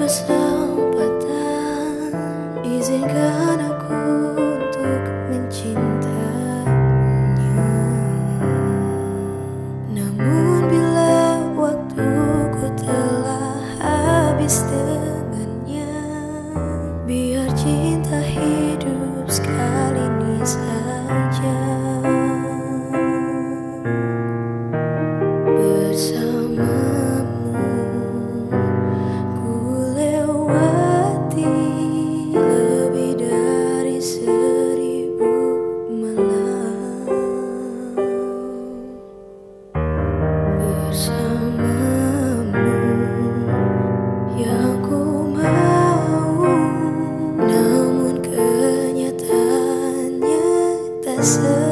Cause all but done Isn't gonna kisses